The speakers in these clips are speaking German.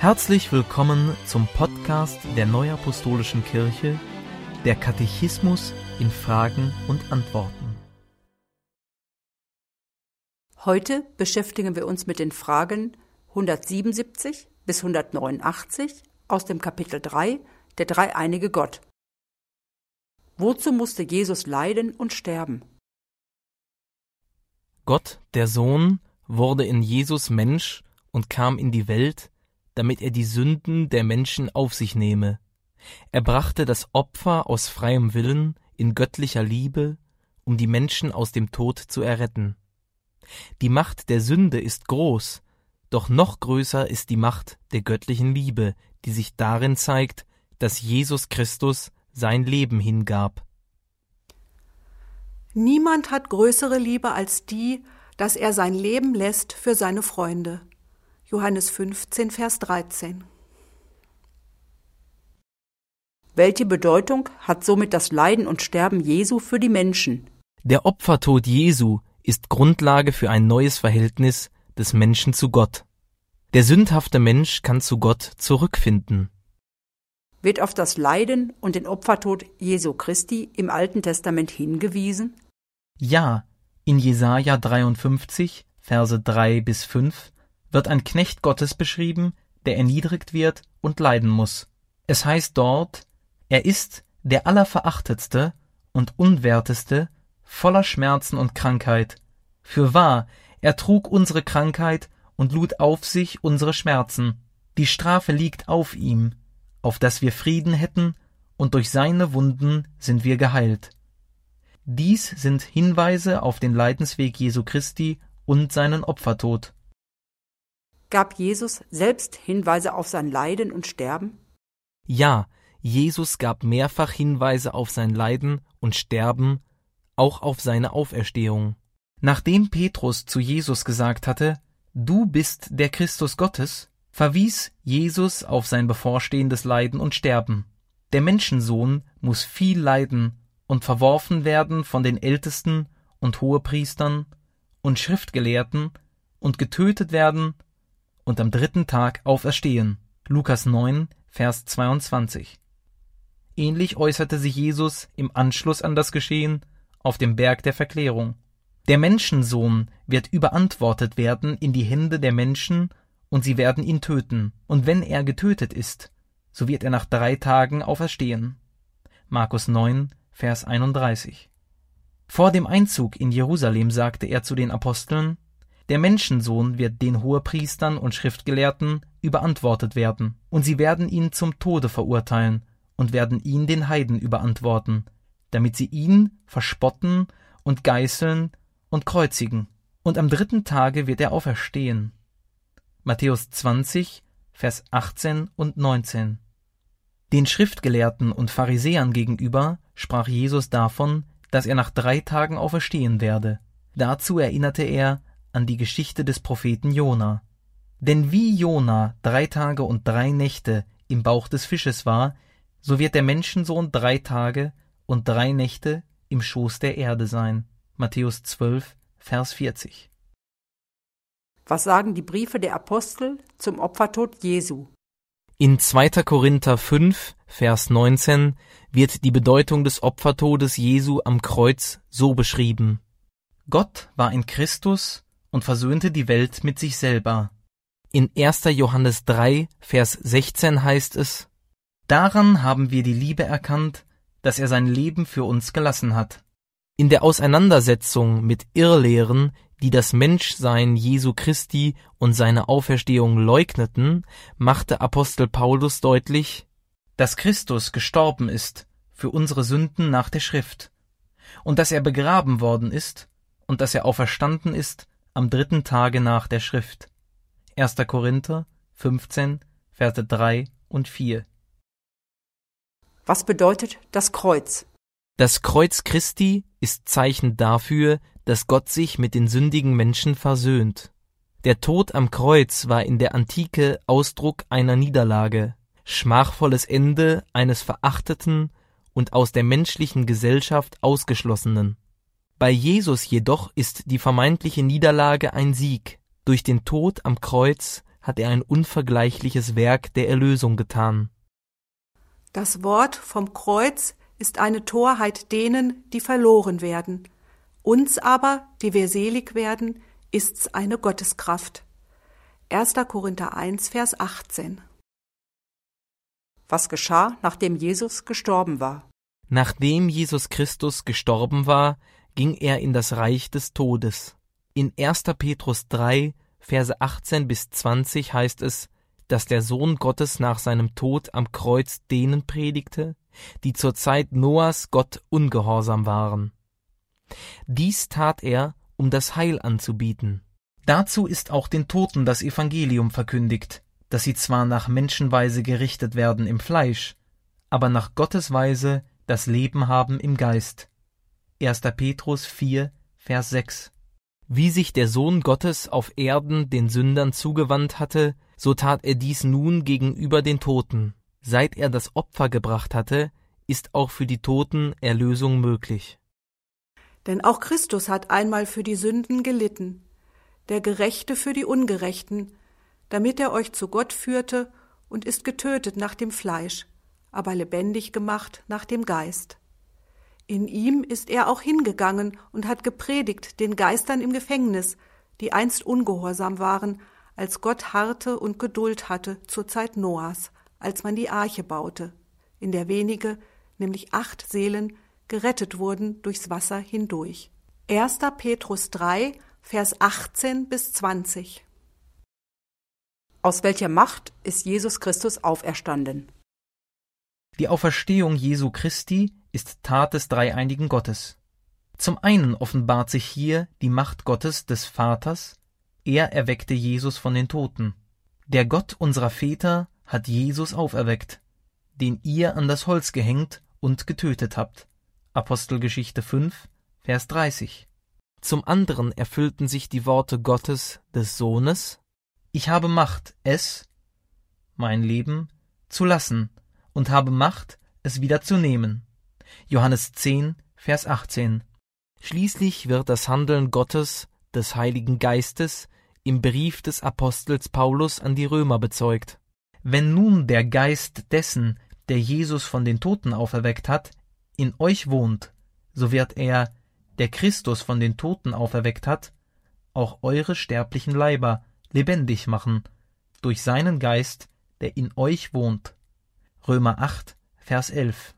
Herzlich willkommen zum Podcast der Neuapostolischen Kirche, der Katechismus in Fragen und Antworten. Heute beschäftigen wir uns mit den Fragen 177 bis 189 aus dem Kapitel 3 der dreieinige Gott. Wozu musste Jesus leiden und sterben? Gott, der Sohn, wurde in Jesus Mensch und kam in die Welt, damit er die Sünden der Menschen auf sich nehme. Er brachte das Opfer aus freiem Willen in göttlicher Liebe, um die Menschen aus dem Tod zu erretten. Die Macht der Sünde ist groß, doch noch größer ist die Macht der göttlichen Liebe, die sich darin zeigt, dass Jesus Christus sein Leben hingab. Niemand hat größere Liebe als die, dass er sein Leben lässt für seine Freunde. Johannes 15, Vers 13. Welche Bedeutung hat somit das Leiden und Sterben Jesu für die Menschen? Der Opfertod Jesu ist Grundlage für ein neues Verhältnis des Menschen zu Gott. Der sündhafte Mensch kann zu Gott zurückfinden. Wird auf das Leiden und den Opfertod Jesu Christi im Alten Testament hingewiesen? Ja, in Jesaja 53, Verse 3 bis 5 wird ein Knecht Gottes beschrieben, der erniedrigt wird und leiden muss. Es heißt dort, er ist der allerverachtetste und unwerteste, voller Schmerzen und Krankheit. Für wahr, er trug unsere Krankheit und lud auf sich unsere Schmerzen. Die Strafe liegt auf ihm, auf dass wir Frieden hätten, und durch seine Wunden sind wir geheilt. Dies sind Hinweise auf den Leidensweg Jesu Christi und seinen Opfertod. Gab Jesus selbst Hinweise auf sein Leiden und Sterben? Ja, Jesus gab mehrfach Hinweise auf sein Leiden und Sterben, auch auf seine Auferstehung. Nachdem Petrus zu Jesus gesagt hatte, Du bist der Christus Gottes, verwies Jesus auf sein bevorstehendes Leiden und Sterben. Der Menschensohn muss viel leiden und verworfen werden von den Ältesten und Hohepriestern und Schriftgelehrten und getötet werden und am dritten Tag auferstehen. Lukas 9, Vers 22. Ähnlich äußerte sich Jesus im Anschluss an das Geschehen auf dem Berg der Verklärung. Der Menschensohn wird überantwortet werden in die Hände der Menschen, und sie werden ihn töten, und wenn er getötet ist, so wird er nach drei Tagen auferstehen. Markus 9, Vers 31. Vor dem Einzug in Jerusalem sagte er zu den Aposteln, der Menschensohn wird den Hohepriestern und Schriftgelehrten überantwortet werden, und sie werden ihn zum Tode verurteilen und werden ihn den Heiden überantworten, damit sie ihn verspotten und geißeln und kreuzigen. Und am dritten Tage wird er auferstehen. Matthäus 20, Vers 18 und 19. Den Schriftgelehrten und Pharisäern gegenüber sprach Jesus davon, dass er nach drei Tagen auferstehen werde. Dazu erinnerte er an die Geschichte des Propheten Jona. Denn wie Jona drei Tage und drei Nächte im Bauch des Fisches war, so wird der Menschensohn drei Tage und drei Nächte im Schoß der Erde sein. Matthäus 12, Vers 40. Was sagen die Briefe der Apostel zum Opfertod Jesu? In 2. Korinther 5, Vers 19 wird die Bedeutung des Opfertodes Jesu am Kreuz so beschrieben. Gott war in Christus und versöhnte die Welt mit sich selber. In 1. Johannes 3, Vers 16 heißt es, Daran haben wir die Liebe erkannt, dass er sein Leben für uns gelassen hat. In der Auseinandersetzung mit Irrlehren, die das Menschsein Jesu Christi und seine Auferstehung leugneten, machte Apostel Paulus deutlich, dass Christus gestorben ist für unsere Sünden nach der Schrift, und dass er begraben worden ist und dass er auferstanden ist am dritten Tage nach der Schrift. 1. Korinther 15, Verse 3 und 4. Was bedeutet das Kreuz? Das Kreuz Christi ist Zeichen dafür, dass Gott sich mit den sündigen Menschen versöhnt. Der Tod am Kreuz war in der Antike Ausdruck einer Niederlage, schmachvolles Ende eines verachteten und aus der menschlichen Gesellschaft ausgeschlossenen. Bei Jesus jedoch ist die vermeintliche Niederlage ein Sieg. Durch den Tod am Kreuz hat er ein unvergleichliches Werk der Erlösung getan. Das Wort vom Kreuz ist eine Torheit denen, die verloren werden. Uns aber, die wir selig werden, ist's eine Gotteskraft. 1. Korinther 1, Vers 18. Was geschah, nachdem Jesus gestorben war? Nachdem Jesus Christus gestorben war, ging er in das Reich des Todes. In 1. Petrus 3, Verse 18 bis 20 heißt es, dass der Sohn Gottes nach seinem Tod am Kreuz denen predigte, die zur Zeit Noahs Gott ungehorsam waren. Dies tat er, um das Heil anzubieten. Dazu ist auch den Toten das Evangelium verkündigt, dass sie zwar nach Menschenweise gerichtet werden im Fleisch, aber nach Gottes Weise das Leben haben im Geist. 1. Petrus 4, Vers 6. Wie sich der Sohn Gottes auf Erden den Sündern zugewandt hatte, so tat er dies nun gegenüber den Toten. Seit er das Opfer gebracht hatte, ist auch für die Toten Erlösung möglich. Denn auch Christus hat einmal für die Sünden gelitten, der Gerechte für die Ungerechten, damit er euch zu Gott führte und ist getötet nach dem Fleisch, aber lebendig gemacht nach dem Geist. In ihm ist er auch hingegangen und hat gepredigt den Geistern im Gefängnis, die einst ungehorsam waren, als Gott harte und Geduld hatte zur Zeit Noahs, als man die Arche baute, in der wenige, nämlich acht Seelen, gerettet wurden durchs Wasser hindurch. 1. Petrus 3, Vers 18 bis 20. Aus welcher Macht ist Jesus Christus auferstanden? Die Auferstehung Jesu Christi ist Tat des dreieinigen Gottes. Zum einen offenbart sich hier die Macht Gottes des Vaters, er erweckte Jesus von den Toten. Der Gott unserer Väter hat Jesus auferweckt, den ihr an das Holz gehängt und getötet habt. Apostelgeschichte 5, Vers 30. Zum anderen erfüllten sich die Worte Gottes des Sohnes Ich habe Macht, es, mein Leben, zu lassen und habe Macht, es wieder zu nehmen. Johannes 10, Vers 18. Schließlich wird das Handeln Gottes, des Heiligen Geistes, im Brief des Apostels Paulus an die Römer bezeugt. Wenn nun der Geist dessen, der Jesus von den Toten auferweckt hat, in euch wohnt, so wird er, der Christus von den Toten auferweckt hat, auch eure sterblichen Leiber lebendig machen, durch seinen Geist, der in euch wohnt. Römer 8, Vers 11.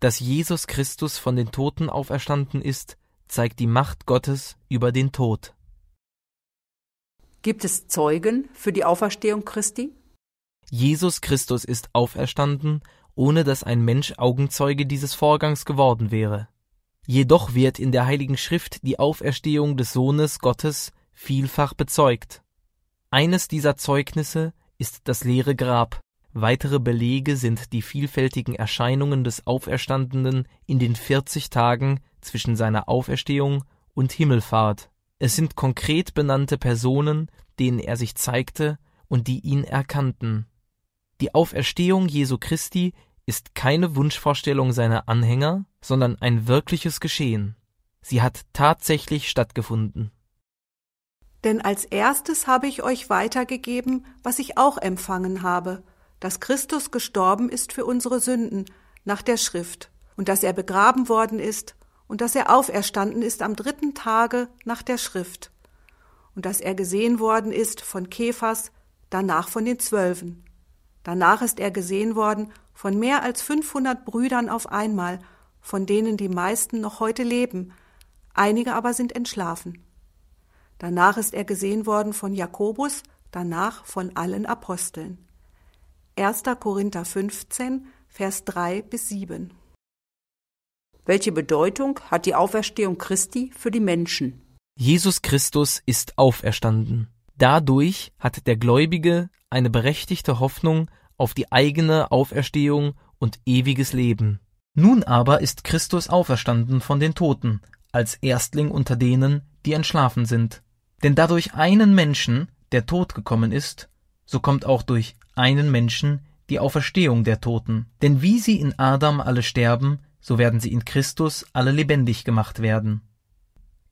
Dass Jesus Christus von den Toten auferstanden ist, zeigt die Macht Gottes über den Tod. Gibt es Zeugen für die Auferstehung Christi? Jesus Christus ist auferstanden, ohne dass ein Mensch Augenzeuge dieses Vorgangs geworden wäre. Jedoch wird in der Heiligen Schrift die Auferstehung des Sohnes Gottes vielfach bezeugt. Eines dieser Zeugnisse ist das leere Grab. Weitere Belege sind die vielfältigen Erscheinungen des Auferstandenen in den 40 Tagen zwischen seiner Auferstehung und Himmelfahrt. Es sind konkret benannte Personen, denen er sich zeigte und die ihn erkannten. Die Auferstehung Jesu Christi ist keine Wunschvorstellung seiner Anhänger, sondern ein wirkliches Geschehen. Sie hat tatsächlich stattgefunden. Denn als erstes habe ich euch weitergegeben, was ich auch empfangen habe, dass Christus gestorben ist für unsere Sünden nach der Schrift, und dass er begraben worden ist, und dass er auferstanden ist am dritten Tage nach der Schrift, und dass er gesehen worden ist von Kephas, danach von den Zwölfen. Danach ist er gesehen worden von mehr als 500 Brüdern auf einmal, von denen die meisten noch heute leben, einige aber sind entschlafen. Danach ist er gesehen worden von Jakobus, danach von allen Aposteln. 1. Korinther 15, Vers 3 bis 7. Welche Bedeutung hat die Auferstehung Christi für die Menschen? Jesus Christus ist auferstanden. Dadurch hat der Gläubige eine berechtigte Hoffnung auf die eigene Auferstehung und ewiges Leben. Nun aber ist Christus auferstanden von den Toten, als Erstling unter denen, die entschlafen sind. Denn da durch einen Menschen der Tod gekommen ist, so kommt auch durch einen Menschen die Auferstehung der Toten. Denn wie sie in Adam alle sterben, so werden sie in Christus alle lebendig gemacht werden.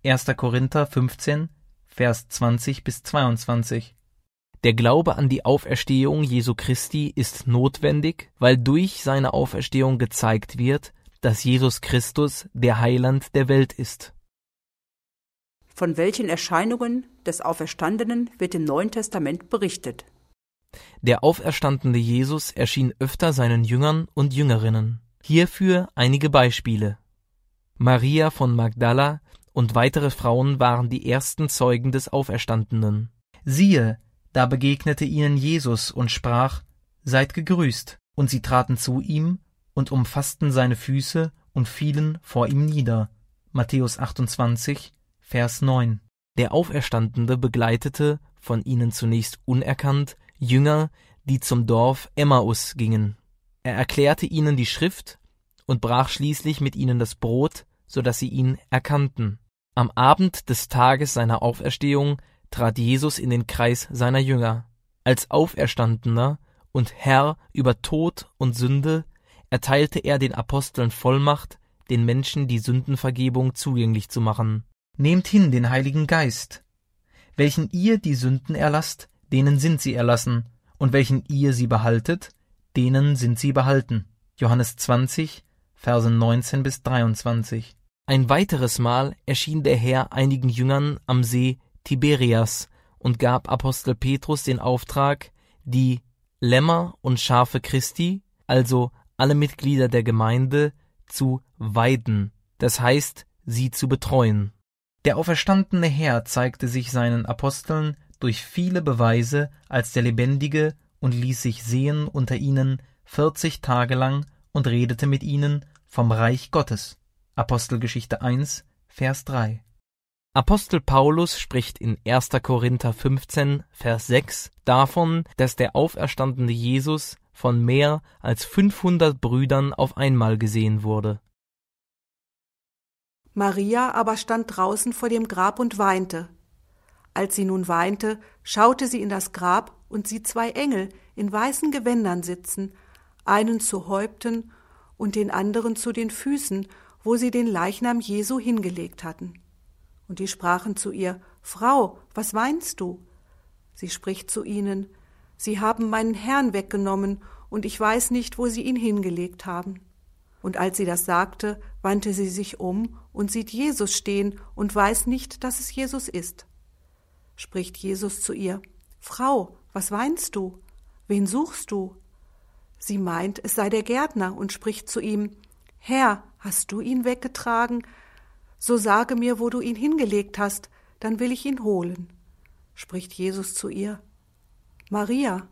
1. Korinther 15, Vers 20 bis 22. Der Glaube an die Auferstehung Jesu Christi ist notwendig, weil durch seine Auferstehung gezeigt wird, dass Jesus Christus der Heiland der Welt ist. Von welchen Erscheinungen des Auferstandenen wird im Neuen Testament berichtet? Der auferstandene Jesus erschien öfter seinen Jüngern und Jüngerinnen. Hierfür einige Beispiele. Maria von Magdala und weitere Frauen waren die ersten Zeugen des Auferstandenen. Siehe, da begegnete ihnen Jesus und sprach, Seid gegrüßt, und sie traten zu ihm und umfassten seine Füße und fielen vor ihm nieder. Matthäus 28, Vers 9. Der Auferstandene begleitete, von ihnen zunächst unerkannt, Jünger, die zum Dorf Emmaus gingen. Er erklärte ihnen die Schrift und brach schließlich mit ihnen das Brot, so dass sie ihn erkannten. Am Abend des Tages seiner Auferstehung trat Jesus in den Kreis seiner Jünger. Als Auferstandener und Herr über Tod und Sünde erteilte er den Aposteln Vollmacht, den Menschen die Sündenvergebung zugänglich zu machen. Nehmt hin den Heiligen Geist. Welchen ihr die Sünden erlasst, denen sind sie erlassen, und welchen ihr sie behaltet, denen sind sie behalten. Johannes 20, Verse 19 bis 23. Ein weiteres Mal erschien der Herr einigen Jüngern am See Tiberias und gab Apostel Petrus den Auftrag, die Lämmer und Schafe Christi, also alle Mitglieder der Gemeinde, zu weiden, das heißt, sie zu betreuen. Der auferstandene Herr zeigte sich seinen Aposteln durch viele Beweise als der Lebendige und ließ sich sehen unter ihnen vierzig Tage lang und redete mit ihnen vom Reich Gottes. Apostelgeschichte 1, Vers 3. Apostel Paulus spricht in 1. Korinther 15, Vers 6 davon, dass der auferstandene Jesus von mehr als 500 Brüdern auf einmal gesehen wurde. Maria aber stand draußen vor dem Grab und weinte. Als sie nun weinte, schaute sie in das Grab und sieht zwei Engel in weißen Gewändern sitzen, einen zu Häupten und den anderen zu den Füßen, wo sie den Leichnam Jesu hingelegt hatten. Und die sprachen zu ihr, Frau, was weinst du? Sie spricht zu ihnen, Sie haben meinen Herrn weggenommen, und ich weiß nicht, wo sie ihn hingelegt haben. Und als sie das sagte, wandte sie sich um und sieht Jesus stehen und weiß nicht, dass es Jesus ist. Spricht Jesus zu ihr, Frau, was weinst du? Wen suchst du? Sie meint, es sei der Gärtner und spricht zu ihm, Herr, hast du ihn weggetragen? So sage mir, wo du ihn hingelegt hast, dann will ich ihn holen. Spricht Jesus zu ihr. Maria.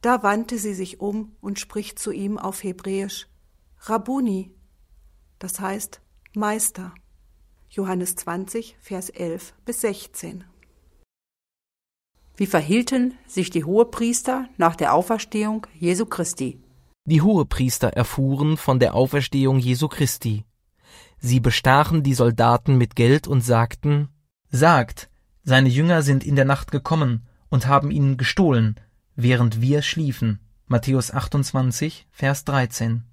Da wandte sie sich um und spricht zu ihm auf Hebräisch Rabuni, das heißt Meister. Johannes 20, Vers 11 bis 16. Wie verhielten sich die Hohepriester nach der Auferstehung Jesu Christi? Die Hohepriester erfuhren von der Auferstehung Jesu Christi. Sie bestachen die Soldaten mit Geld und sagten, Sagt, seine Jünger sind in der Nacht gekommen und haben ihn gestohlen, während wir schliefen. Matthäus 28, Vers 13.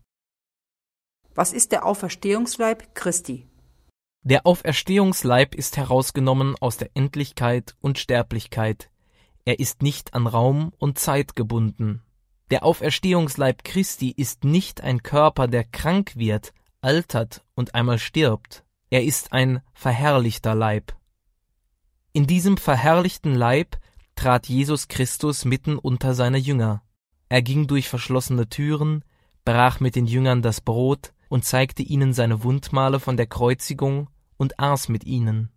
Was ist der Auferstehungsleib Christi? Der Auferstehungsleib ist herausgenommen aus der Endlichkeit und Sterblichkeit. Er ist nicht an Raum und Zeit gebunden. Der Auferstehungsleib Christi ist nicht ein Körper, der krank wird, altert und einmal stirbt. Er ist ein verherrlichter Leib. In diesem verherrlichten Leib trat Jesus Christus mitten unter seine Jünger. Er ging durch verschlossene Türen, brach mit den Jüngern das Brot und zeigte ihnen seine Wundmale von der Kreuzigung und aß mit ihnen.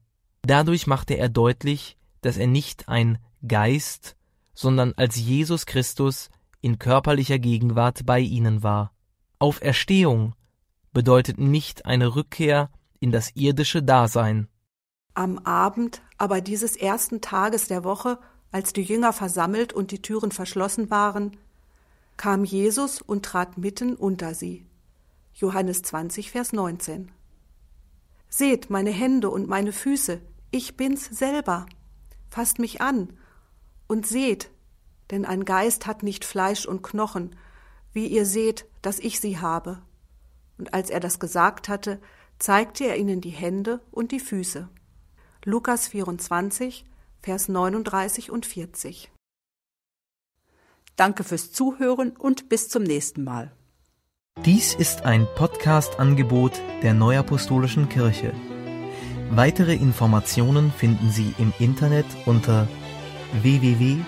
Dadurch machte er deutlich, dass er nicht ein Geist, sondern als Jesus Christus in körperlicher Gegenwart bei ihnen war. Auferstehung bedeutet nicht eine Rückkehr in das irdische Dasein. Am Abend aber dieses ersten Tages der Woche, als die Jünger versammelt und die Türen verschlossen waren, kam Jesus und trat mitten unter sie. Johannes 20, Vers 19. Seht meine Hände und meine Füße, ich bin's selber. Fasst mich an und seht, denn ein Geist hat nicht Fleisch und Knochen, wie ihr seht, dass ich sie habe. Und als er das gesagt hatte, zeigte er ihnen die Hände und die Füße. Lukas 24, Vers 39 und 40. Danke fürs Zuhören und bis zum nächsten Mal. Dies ist ein Podcast-Angebot der Neuapostolischen Kirche. Weitere Informationen finden Sie im Internet unter www.nak.org.